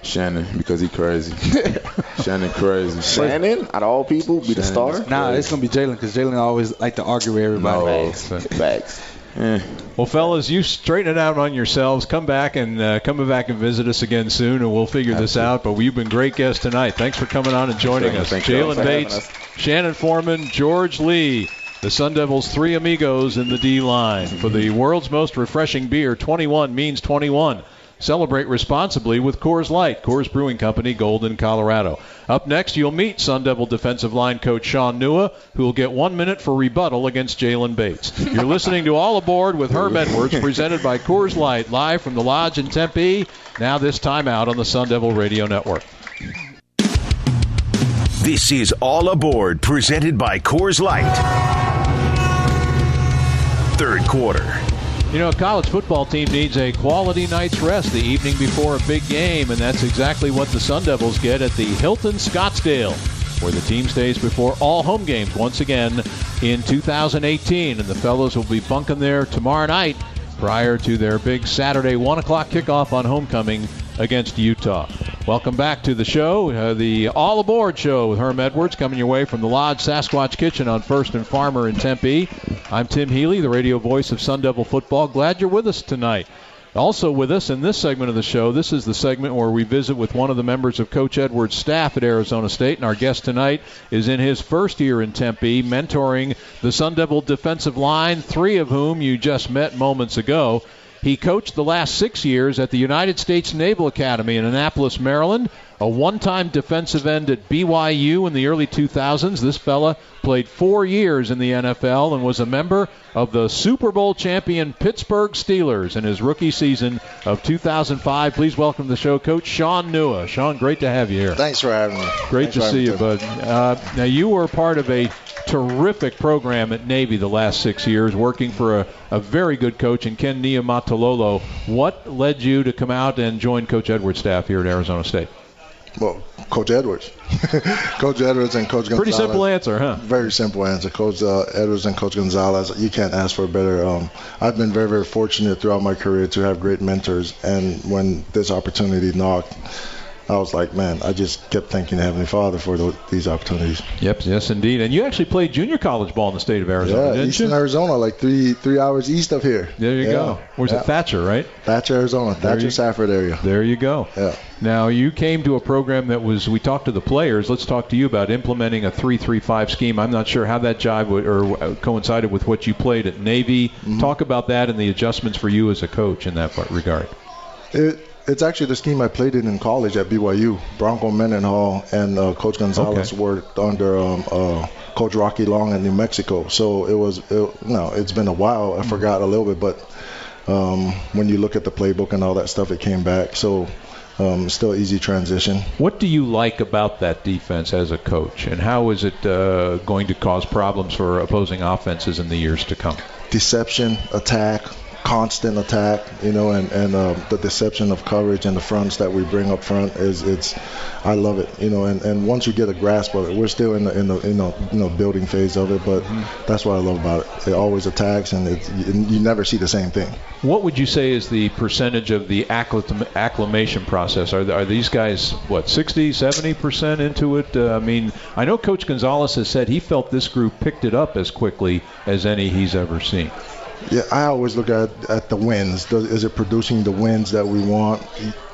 Shannon because he crazy. Shannon crazy. Shannon, out of all people, be the star. Nah, it's gonna be Jalen because Jalen always like to argue with everybody. No. Facts. Facts. Eh, Well, fellas, you straighten it out on yourselves. Come back and uh, come back and visit us again soon, and we'll figure this out. But you've been great guests tonight. Thanks for coming on and joining Thank us. Thank Jalen Bates. Shannon Forman, George Lea, the Sun Devils' three amigos in the D line. For the world's most refreshing beer, 21 means 21. Celebrate responsibly with Coors Light, Coors Brewing Company, Golden, Colorado. Up next, you'll meet Sun Devil defensive line coach Shaun Nua, who will get one minute for rebuttal against Jalen Bates. You're listening to All Aboard with Herm Edwards, presented by Coors Light, live from the Lodge in Tempe. Now this time out on the Sun Devil Radio Network. This is All Aboard, presented by Coors Light. Third quarter. You know, a college football team needs a quality night's rest the evening before a big game, and that's exactly what the Sun Devils get at the Hilton Scottsdale, where the team stays before all home games once again in 2018. And the fellows will be bunking there tomorrow night prior to their big Saturday 1 o'clock kickoff on homecoming against Utah. Welcome back to the show, uh, the All Aboard show with Herm Edwards coming your way from the Lodge Sasquatch Kitchen on First and Farmer in Tempe. I'm Tim Healey, the radio voice of Sun Devil Football. Glad you're with us tonight. Also with us in this segment of the show, this is the segment where we visit with one of the members of Coach Edwards' staff at Arizona State, and our guest tonight is in his first year in Tempe, mentoring the Sun Devil defensive line, three of whom you just met moments ago. He coached the last six years at the United States Naval Academy in Annapolis, Maryland. A one-time defensive end at BYU in the early 2000s. This fella played four years in the NFL and was a member of the Super Bowl champion Pittsburgh Steelers in his rookie season of 2005. Please welcome to the show, Coach Shaun Nua. Shaun, great to have you here. Thanks for having me. Great Thanks to see you, me, bud. Uh, now you were part of a terrific program at Navy the last six years, working for a, a very good coach in Ken Niumatalolo. What led you to come out and join Coach Edwards' staff here at Arizona State? Well, Coach Edwards, Coach Edwards and Coach Gonzales. Pretty simple answer, huh? Very simple answer. Coach uh, Edwards and Coach Gonzales, you can't ask for a better. Um, I've been very, very fortunate throughout my career to have great mentors, and when this opportunity knocked, I was like, man, I just kept thanking the Heavenly Father for tho- these opportunities. Yep, yes, indeed. And you actually played junior college ball in the state of Arizona, yeah, didn't Eastern you? Arizona, like three three hours east of here. There you Yeah, go. Where's yeah. it? Thatcher, right? Thatcher, Arizona. Thatcher, you- Safford area. There you go. Yeah. Now you came to a program that was. We talked to the players. Let's talk to you about implementing a three-three-five scheme. I'm not sure how that jive would, or coincided with what you played at Navy. Mm-hmm. Talk about that and the adjustments for you as a coach in that regard. It, it's actually the scheme I played in in college at BYU. Bronco Mendenhall and uh, Coach Gonzales Okay. worked under um, uh, Coach Rocky Long in New Mexico. So it was, it, no, it's been a while. I forgot a little bit, but um, when you look at the playbook and all that stuff, it came back. So um, still easy transition. What do you like about that defense as a coach, and how is it uh, going to cause problems for opposing offenses in the years to come? Deception, attack, constant attack, you know, and and uh, the deception of coverage and the fronts that we bring up front is it's, I love it, you know, and, and once you get a grasp of it, we're still in the in the you know you know building phase of it, but that's what I love about it. It always attacks, and it's you, never see the same thing. What would you say is the percentage of the acclim- acclimation process? Are, are these guys, what, 60, 70% into it? Uh, I mean, I know Coach Gonzales has said he felt this group picked it up as quickly as any he's ever seen. Yeah, I always look at at the wins. Does, is it producing the wins that we want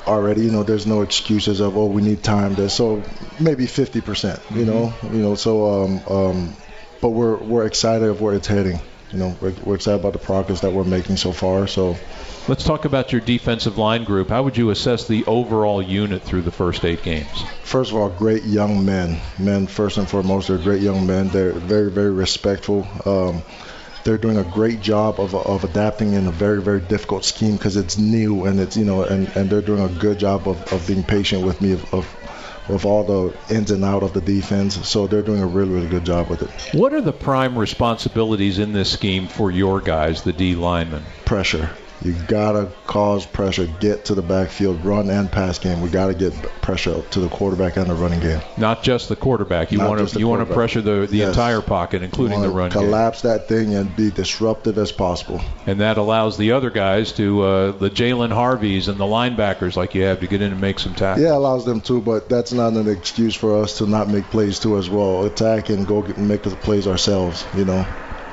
already? You know, there's no excuses of oh we need time. There, so maybe 50%. You know, you know. So um um, but we're we're excited of where it's heading. You know, we're, we're excited about the progress that we're making so far. So Let's talk about your defensive line group. How would you assess the overall unit through the first eight games? First of all, great young men. Men, first and foremost, they're great young men. They're very, very respectful. Um, they're doing a great job of, of adapting in a very, very difficult scheme because it's new and it's, you know, and, and they're doing a good job of, of being patient with me, of, of with all the ins and out of the defense. So they're doing a really, really good job with it. What are the prime responsibilities in this scheme for your guys, the D linemen? Pressure. You gotta cause pressure, get to the backfield, run and pass game. We gotta get pressure to the quarterback and the running game. Not just the quarterback. You want to you want to pressure the, the Yes. entire pocket, including the run game, collapse that thing and be disruptive as possible. and that allows the other guys to uh, the Jalen Harveys and the linebackers like you have to get in and make some tackles. Yeah, allows them to, but that's not an excuse for us to not make plays too as well. Attack and go get make the plays ourselves. You know.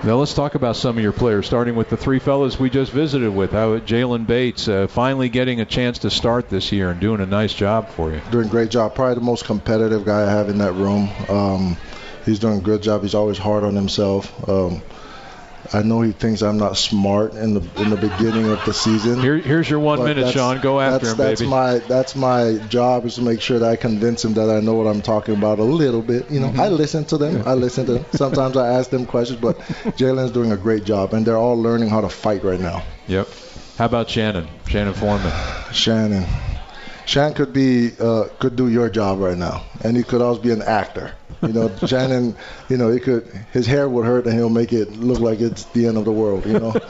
Now let's talk about some of your players, starting with the three fellas we just visited with. How Jalen Bates uh, finally getting a chance to start this year and doing a nice job for you. doing a great job. Probably the most competitive guy I have in that room. Um, he's doing a good job. He's always hard on himself. Um, I know he thinks I'm not smart in the in the beginning of the season. Here, here's your one minute, that's- Shaun. Go after that's, him, that's baby. my that's my job is to make sure that I convince him that I know what I'm talking about a little bit. You know, Mm-hmm. I listen to them. I listen to them. Sometimes I ask them questions, but Jalen's doing a great job, and they're all learning how to fight right now. Yep. How about Shannon? Shannon Forman. Shannon. Shannon could be uh, could do your job right now, and he could also be an actor. You know, Shannon. You know, he could his hair would hurt, and he'll make it look like it's the end of the world. You know.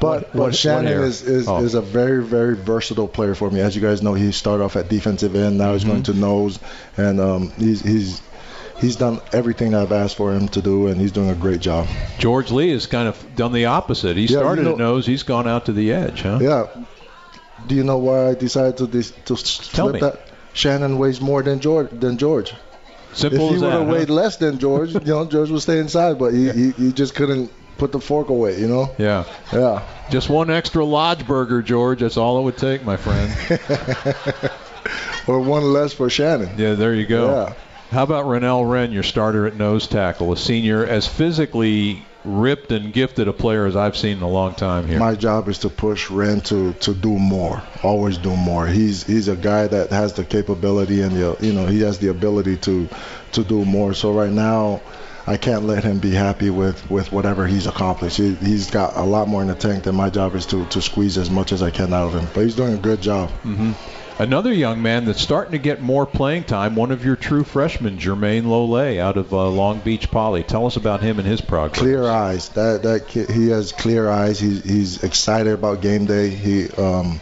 But, what but Shannon is, is, Oh. is a very, very versatile player for me. As you guys know, he started off at defensive end. Now he's going to nose, and um, he's he's he's done everything I've asked for him to do, and he's doing a great job. George Lea has kind of done the opposite. He Yeah, you started know- at nose. He's gone out to the edge, huh? Yeah. Do you know why I decided to dis- to Tell flip me. that? Shannon weighs more than George. Than George. Simple if he would have huh? weighed less than George, you know, George would stay inside, but he, he, he just couldn't put the fork away. You know. Yeah. Yeah. Just one extra lodge burger, George. That's all it would take, my friend. Or one less for Shannon. Yeah, there you go. Yeah. How about Renell Wren, your starter at nose tackle, a senior, as physically ripped and gifted a player as I've seen in a long time here. My job is to push Ren to, to do more, always do more. He's he's a guy that has the capability and the you know he has the ability to to do more. So right now, I can't let him be happy with, with whatever he's accomplished. He, he's got a lot more in the tank. Than my job is to to squeeze as much as I can out of him. But he's doing a good job. Mm-hmm. Another young man that's starting to get more playing time, one of your true freshmen, Jermayne Lole, out of uh, Long Beach Poly. Tell us about him and his progress. Clear eyes. That that kid, he has clear eyes. He's he's excited about game day. He um,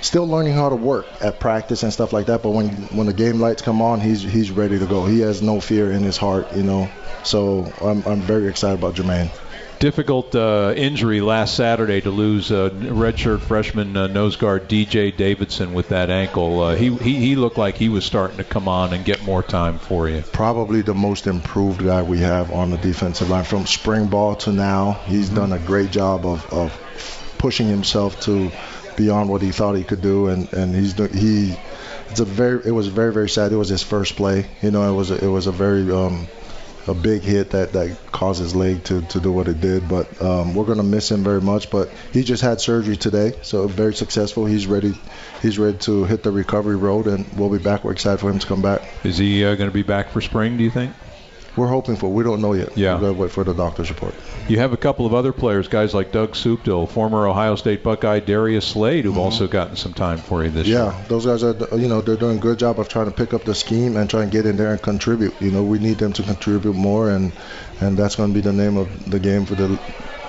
still learning how to work at practice and stuff like that. But when when the game lights come on, he's he's ready to go. He has no fear in his heart, you know. So I'm I'm very excited about Jermayne. Difficult uh, injury last Saturday to lose uh, redshirt freshman uh, nose guard DJ Davidson with that ankle. Uh, he, he he looked like he was starting to come on and get more time for you. Probably the most improved guy we have on the defensive line from spring ball to now. He's done a great job of, of pushing himself to beyond what he thought he could do, and and he's he. It's a very. It was very very sad. It was his first play. You know, it was a, it was a very um, a big hit that that caused his leg to to do what it did. But um, we're gonna miss him very much. But he just had surgery today, so very successful. He's ready. He's ready to hit the recovery road, and we'll be back. We're excited for him to come back. Is he uh, going to be back for spring? Do you think? We're hoping for. We don't know yet. Yeah. We gotta wait for the doctor's report. You have a couple of other players, guys like Doug Suptil, former Ohio State Buckeye Darius Slade, who've also gotten some time for you this year. Mm-hmm. Yeah, those guys are. You know, they're doing a good job of trying to pick up the scheme and try and get in there and contribute. You know, we need them to contribute more, and and that's going to be the name of the game for the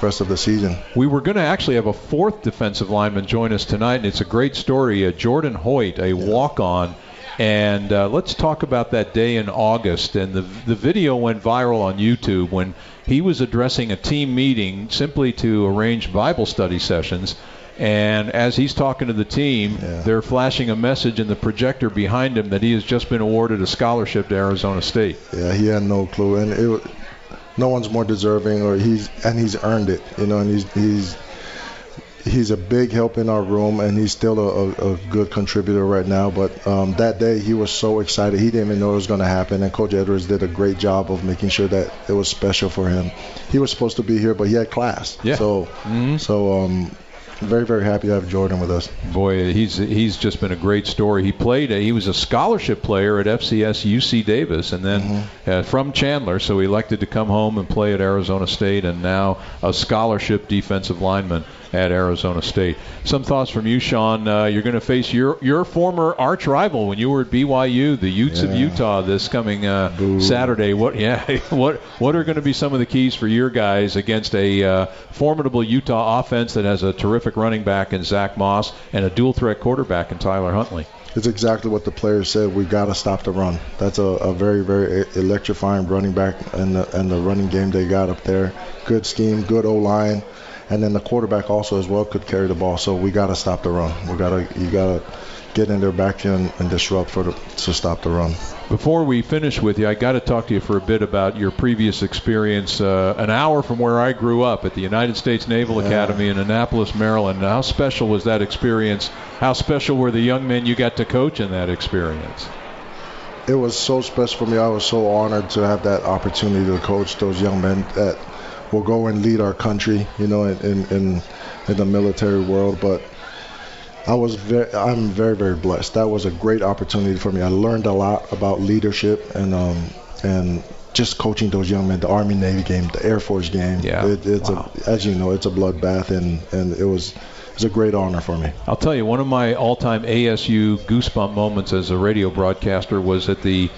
rest of the season. We were going to actually have a fourth defensive lineman join us tonight, and it's a great story. Uh, Jordan Hoyt, a walk-on, and uh, let's talk about that day in August. And the the video went viral on YouTube when he was addressing a team meeting simply to arrange Bible study sessions. And as he's talking to the team, Yeah. they're flashing a message in the projector behind him that he has just been awarded a scholarship to Arizona State. Yeah, he had no clue, and it, no one's more deserving, or he's and he's earned it. You know, and he's he's he's a big help in our room, and he's still a, a, a good contributor right now. But um, that day, he was so excited. He didn't even know it was going to happen, and Coach Edwards did a great job of making sure that it was special for him. He was supposed to be here, but he had class. Yeah. So, Mhm. so um, very, very happy to have Jordan with us. Boy, he's he's just been a great story. He played. He was a scholarship player at FCS UC Davis, and then uh, from Chandler, so he elected to come home and play at Arizona State, and now a scholarship defensive lineman at Arizona State. Some thoughts from you, Shaun. Uh, you're going to face your your former arch rival when you were at BYU, the Utes of Utah, this coming uh, Saturday. What? Yeah. What? What are going to be some of the keys for your guys against a uh, formidable Utah offense that has a terrific running back in Zach Moss and a dual threat quarterback in Tyler Huntley? It's exactly what the players said. We've got to stop the run. That's a, a very, very electrifying running back and the, and the running game they got up there. Good scheme, good O line, and then the quarterback also as well could carry the ball. So we got to stop the run. We got to you got to get in their backfield and, and disrupt for the, to stop the run. Before we finish with you, I got to talk to you for a bit about your previous experience, uh, an hour from where I grew up at the United States Naval Yeah. Academy in Annapolis, Maryland. How special was that experience? How special were the young men you got to coach in that experience? it was so special for me. I was so honored to have that opportunity to coach those young men that will go and lead our country, you know, in in, in, the military world. But I was very, I'm very, very blessed. That was a great opportunity for me. I learned a lot about leadership and um and just coaching those young men. The Army Navy game, the Air Force game. Yeah. It, it's Wow. a, as you know, it's a bloodbath, and and it was it was a great honor for me. I'll tell you, one of my all-time ASU goosebump moments as a radio broadcaster was at the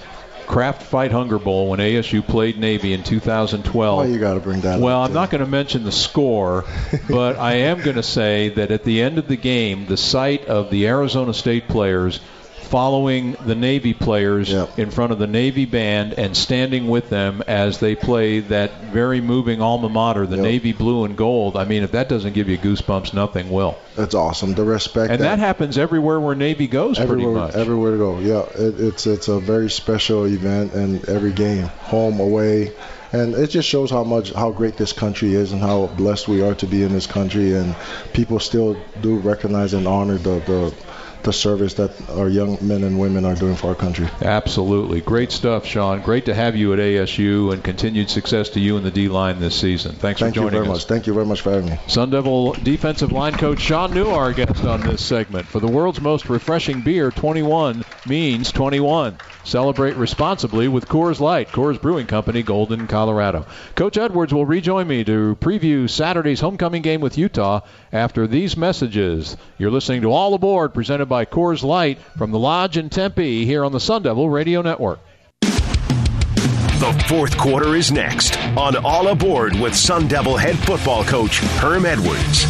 Kraft Fight Hunger Bowl when ASU played Navy in 2012. Why you got to bring that? Well, I'm too? not going to mention the score, but I am going to say that at the end of the game, the sight of the Arizona State players following the Navy players Yep. in front of the Navy band and standing with them as they play that very moving alma mater, the Yep. Navy blue and gold. I mean, if that doesn't give you goosebumps, nothing will. That's awesome. The respect And that happens everywhere where Navy goes, pretty everywhere, much. everywhere to go. Yeah, it, it's it's a very special event, and every game, home, away, and it just shows how much how great this country is and how blessed we are to be in this country. And people still do recognize and honor the the, the service that our young men and women are doing for our country. Absolutely. Great stuff, Shaun. Great to have you at ASU and continued success to you and the D line this season. Thanks Thank for you joining very us. much. Thank you very much for having me. Sun Devil defensive line coach Shaun Nua, our guest on this segment. For the world's most refreshing beer, 21 means 21. Celebrate responsibly with Coors Light, Coors Brewing Company, Golden, Colorado. Coach Edwards will rejoin me to preview Saturday's homecoming game with Utah after these messages. You're listening to All Aboard, presented by Coors Light from the Lodge in Tempe here on the Sun Devil Radio Network. The fourth quarter is next on All Aboard with Sun Devil head football coach Herm Edwards.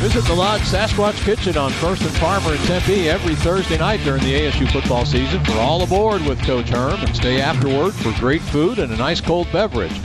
Visit the Lodge Sasquatch Kitchen on First and Farmer in Tempe every Thursday night during the ASU football season for All Aboard with Coach Herm and stay afterward for great food and a nice cold beverage.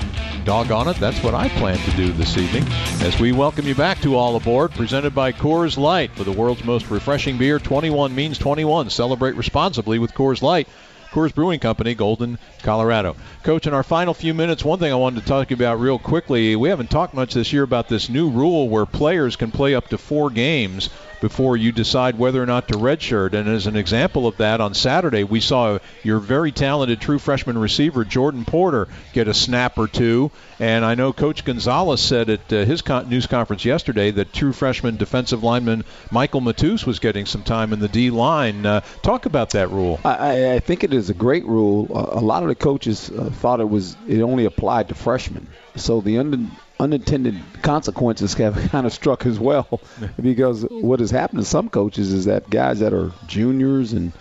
Doggone it, that's what I plan to do this evening as we welcome you back to All Aboard, presented by Coors Light. For the world's most refreshing beer, 21 means 21. Celebrate responsibly with Coors Light. Coors Brewing Company, Golden, Colorado. Coach, in our final few minutes, one thing I wanted to talk about real quickly. We haven't talked much this year about this new rule where players can play up to four games before you decide whether or not to redshirt. And as an example of that, on Saturday we saw your very talented true freshman receiver Jordan Porter get a snap or two. And I know Coach Gonzales said at uh, his con- news conference yesterday that true freshman defensive lineman Michael Matus was getting some time in the D line. Uh, talk about that rule. I, I- think it is a great rule. A lot of the coaches uh, thought it was it only applied to freshmen, so the un, unintended consequences have kind of struck as well. because what has happened to some coaches is that guys that are juniors and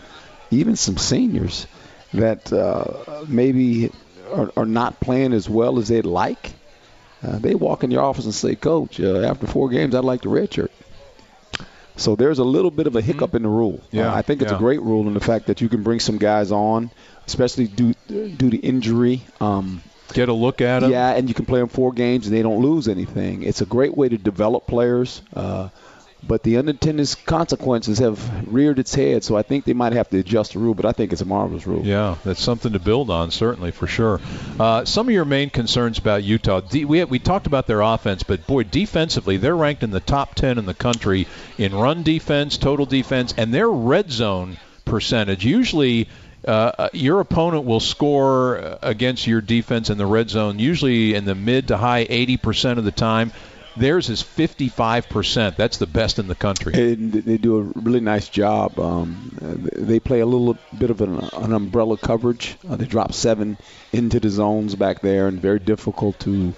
even some seniors that uh, maybe are, are not playing as well as they'd like, uh, they walk in your office and say, "Coach, uh, after four games, I'd like to redshirt." So there's a little bit of a hiccup in the rule. Yeah, Uh, I think it's yeah. a great rule in the fact that you can bring some guys on, especially due due to injury. Um, Get a look at him. yeah, and you can play them four games and they don't lose anything. It's a great way to develop players. Uh, but the unintended consequences have reared its head. So I think they might have to adjust the rule, but I think it's a marvelous rule. Yeah, that's something to build on, certainly for sure. Uh, some of your main concerns about Utah, we we talked about their offense, but boy, defensively, they're ranked in the top 10 in the country in run defense, total defense, and their red zone percentage. Usually. Uh, your opponent will score against your defense in the red zone usually in the mid to high 80% of the time. Theirs is 55%. That's the best in the country. And they do a really nice job. Um, they play a little bit of an, an umbrella coverage. Uh, they drop seven into the zones back there, and very difficult to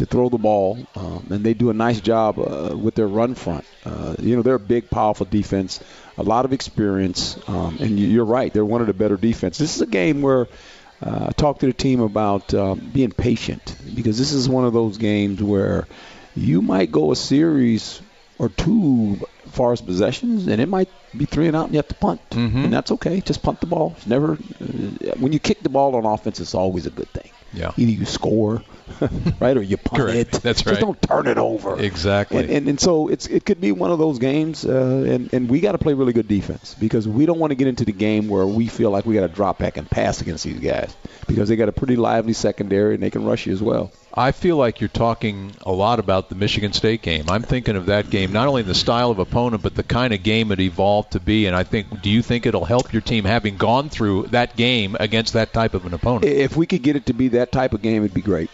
to throw the ball. Um, and they do a nice job uh, with their run front. Uh, you know, they're a big, powerful defense, a lot of experience. Um, and you're right, they're one of the better defenses. This is a game where. Uh, I talked to the team about um, being patient because this is one of those games where you might go a series or two far as possessions, and it might be three and out, and you have to punt, mm-hmm. and that's okay. Just punt the ball. It's never uh, when you kick the ball on offense, it's always a good thing. Yeah. Either you score, right, or you punt Correct. it. That's right. Just don't turn it over. Exactly. And, and, and so it's it could be one of those games, uh, and and we got to play really good defense because we don't want to get into the game where we feel like we got to drop back and pass against these guys because they got a pretty lively secondary and they can rush you as well. I feel like you're talking a lot about the Michigan State game. I'm thinking of that game, not only in the style of opponent, but the kind of game it evolved to be. And I think, do you think it'll help your team having gone through that game against that type of an opponent? If we could get it to be that type of game, it'd be great.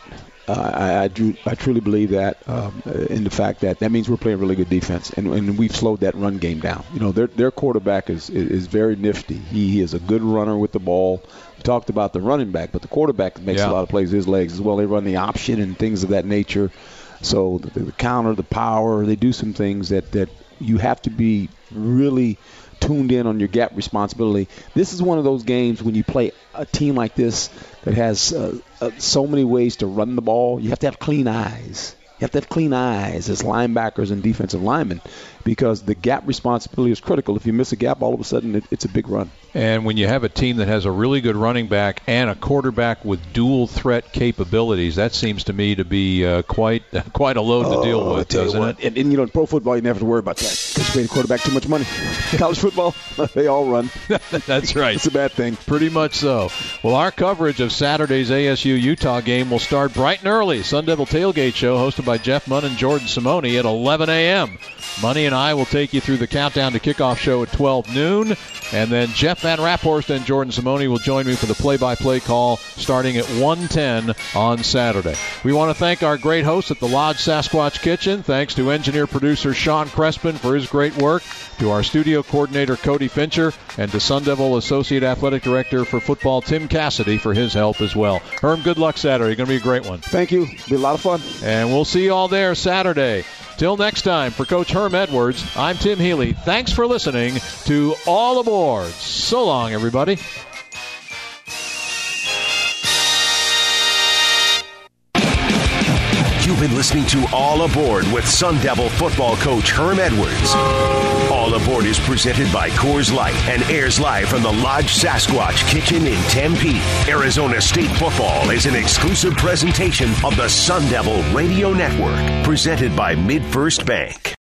Uh, I, I, drew, I truly believe that um, in the fact that that means we're playing really good defense, and, and we've slowed that run game down. You know, their their quarterback is is very nifty. He, he is a good runner with the ball. Talked about the running back, but the quarterback makes Yeah. a lot of plays with his legs as well. They run the option and things of that nature. So the, the counter, the power, they do some things that that you have to be really tuned in on your gap responsibility. This is one of those games when you play a team like this that has uh, uh, so many ways to run the ball. You have to have clean eyes. You have to have clean eyes as linebackers and defensive linemen because the gap responsibility is critical. If you miss a gap, all of a sudden it, it's a big run. And when you have a team that has a really good running back and a quarterback with dual threat capabilities, that seems to me to be uh, quite quite a load to deal Oh, with, doesn't what, it? And, and you know, in pro football, you never have to worry about that. Because you pay the quarterback too much money. College football, they all run. That's right. It's a bad thing. Pretty much so. Well, our coverage of Saturday's ASU Utah game will start bright and early. Sun Devil Tailgate Show, hosted by Jeff Munn and Jordan Simone at 11 a.m. Money and I will take you through the countdown to kickoff show at 12 noon. And then Jeff Van Raaphorst and Jordan Simone will join me for the play by play call starting at 1:10 on Saturday. We want to thank our great hosts at the Lodge Sasquatch Kitchen. Thanks to engineer producer Sean Crespin for his great work, to our studio coordinator Cody Fincher, and to Sun Devil Associate Athletic Director for football Tim Cassidy for his help as well. Herm, good luck Saturday. Going to be a great one. Thank you. Be a lot of fun. And we'll see you all there Saturday. Till next time, for Coach Herm Edwards, I'm Tim Healey. Thanks for listening to All Aboard. So long, everybody. You've been listening to All Aboard with Sun Devil football coach Herm Edwards. All Aboard is presented by Coors Light and airs live from the Lodge Sasquatch Kitchen in Tempe. Arizona State football is an exclusive presentation of the Sun Devil Radio Network, presented by MidFirst Bank.